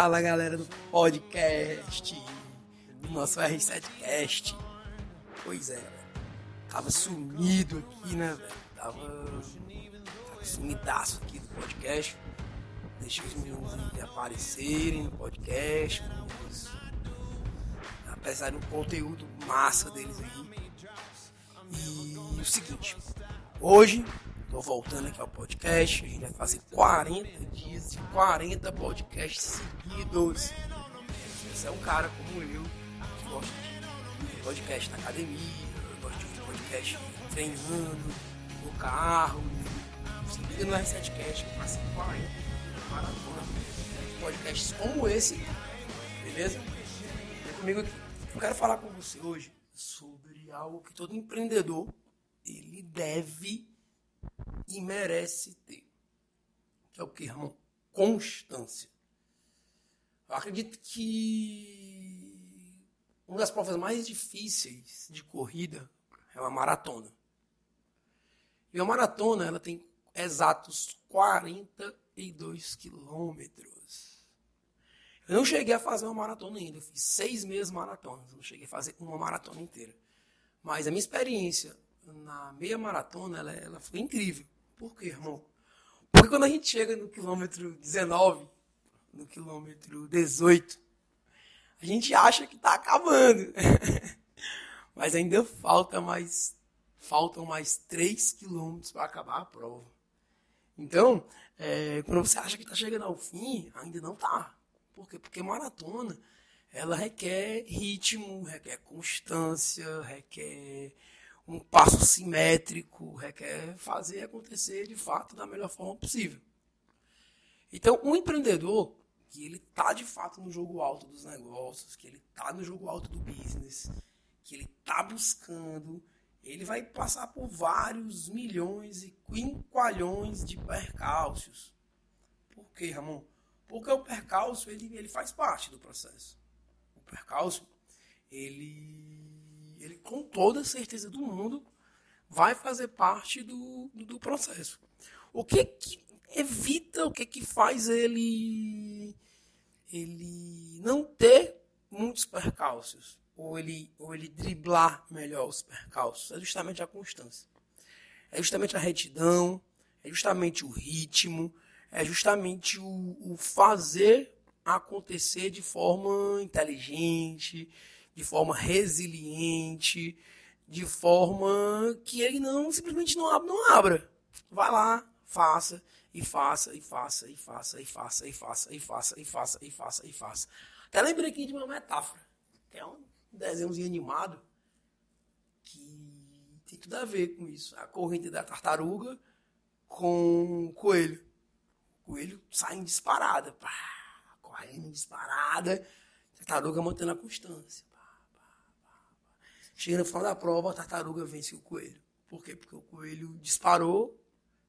Fala galera do podcast, do nosso R7Cast. Pois é, velho. Tava sumido aqui, né, velho? Tava, tava sumidaço aqui do podcast. Deixei os meninos aparecerem no podcast. Apesar do conteúdo massa deles aí. E o seguinte, hoje Tô voltando aqui ao podcast. A gente vai fazer 40 dias de 40 podcasts seguidos. Você é um cara como eu, que gosta de podcast na academia, gosta de podcast treinando, no carro. Se liga no R7Cast que faço 40 maratona podcasts como esse, beleza? Vem comigo aqui. Eu quero falar com você hoje sobre algo que todo empreendedor ele deve e merece ter. Que é o que, irmão? Constância. Eu acredito que uma das provas mais difíceis de corrida é uma maratona. E a maratona, ela tem exatos 42 quilômetros. Eu não cheguei a fazer uma maratona ainda. Eu fiz seis meses maratonas. Não cheguei a fazer uma maratona inteira. Mas a minha experiência na meia maratona, ela, ela foi incrível. Por quê, irmão? Porque quando a gente chega no quilômetro 19, no quilômetro 18, a gente acha que está acabando. Mas ainda falta mais, faltam mais 3 quilômetros para acabar a prova. Então, é, quando você acha que está chegando ao fim, ainda não está. Por quê? Porque maratona, ela requer ritmo, requer constância, requer um passo simétrico, requer fazer acontecer de fato da melhor forma possível. Então, um empreendedor que ele está de fato no jogo alto dos negócios, que ele está no jogo alto do business, que ele está buscando, ele vai passar por vários milhões e quinqualhões de percalços. Por quê, Ramon? Porque o percalço ele, ele faz parte do processo. O percalço ele ele com toda certeza do mundo vai fazer parte do, do, processo. O que, que evita, o que, que faz ele, ele não ter muitos percalços? Ou ele, ou ele driblar melhor os percalços? É justamente a constância. É justamente a retidão, é justamente o ritmo, é justamente o, o fazer acontecer de forma inteligente, de forma resiliente, de forma que ele não simplesmente não abra, não abra. Vai lá, faça e faça e faça e faça e faça e faça e faça e faça e faça e faça. Até lembrei aqui de uma metáfora, que é um desenhozinho animado que tem tudo a ver com isso. A corrente da tartaruga com o coelho. O coelho sai em disparada, pá, correndo disparada, tartaruga mantendo a constância. Chega no final da prova, a tartaruga vence o coelho. Por quê? Porque o coelho disparou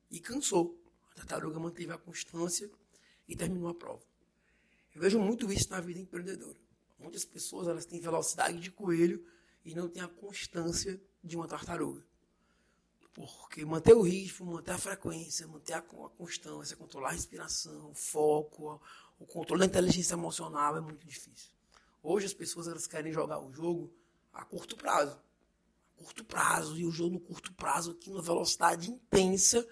e cansou. A tartaruga manteve a constância e terminou a prova. Eu vejo muito isso na vida empreendedora. Muitas pessoas elas têm velocidade de coelho e não têm a constância de uma tartaruga. Porque manter o ritmo, manter a frequência, manter a constância, controlar a respiração, o foco, o controle da inteligência emocional é muito difícil. Hoje as pessoas elas querem jogar o jogo a curto prazo. A curto prazo. E o jogo no curto prazo aqui, uma velocidade intensa.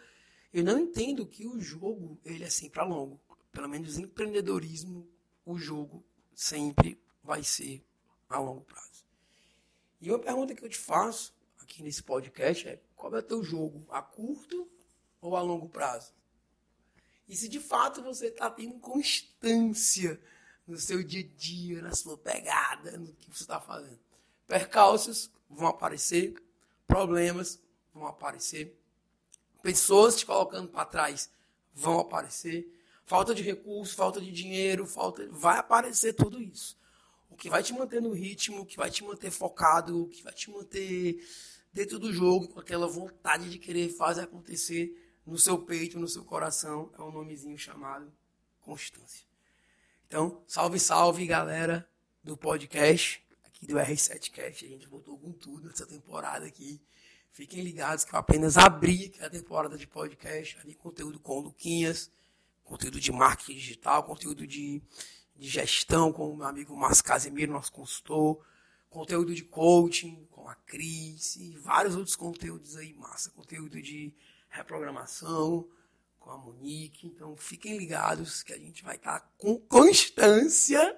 Eu não entendo que o jogo ele é sempre a longo. Pelo menos empreendedorismo, o jogo sempre vai ser a longo prazo. E uma pergunta que eu te faço aqui nesse podcast é: qual é o teu jogo? A curto ou a longo prazo? E se de fato você está tendo constância no seu dia a dia, na sua pegada, no que você está fazendo. Percalços vão aparecer, problemas vão aparecer, pessoas te colocando para trás vão aparecer, falta de recursos, falta de dinheiro, falta, vai aparecer tudo isso. O que vai te manter no ritmo, o que vai te manter focado, o que vai te manter dentro do jogo, com aquela vontade de querer fazer acontecer no seu peito, no seu coração, é um nomezinho chamado constância. Então, salve, salve, galera do podcast aqui do R7Cast. A gente voltou com tudo nessa temporada aqui. Fiquem ligados que eu apenas abri a temporada de podcast, ali conteúdo com Luquinhas, conteúdo de marketing digital, conteúdo de, de gestão com o meu amigo Márcio Casemiro, nosso consultor, conteúdo de coaching com a Cris e vários outros conteúdos aí massa, conteúdo de reprogramação com a Monique. Então fiquem ligados que a gente vai estar com constância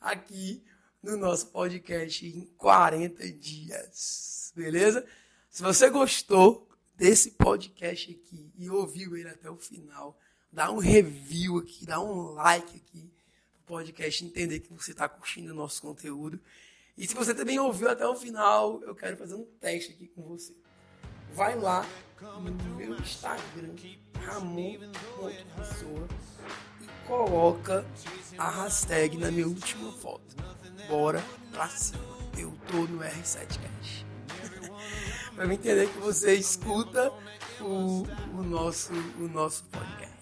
aqui no nosso podcast em 40 dias. Beleza? Se você gostou desse podcast aqui e ouviu ele até o final, dá um review aqui, dá um like aqui podcast entender que você está curtindo o nosso conteúdo. E se você também ouviu até o final, eu quero fazer um teste aqui com você. Vai lá no meu Instagram, Ramon.pessoa, e coloca a hashtag na minha última foto bora pra cima. Eu tô no R7Cast. pra me entender que você escuta o, o, nosso, o nosso podcast.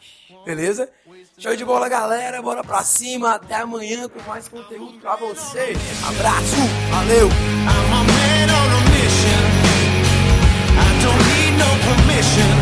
Beleza? Show de bola, galera. Bora pra cima. Até amanhã com mais conteúdo pra você. Abraço. Valeu. I'm a man on a mission. I don't need no permission.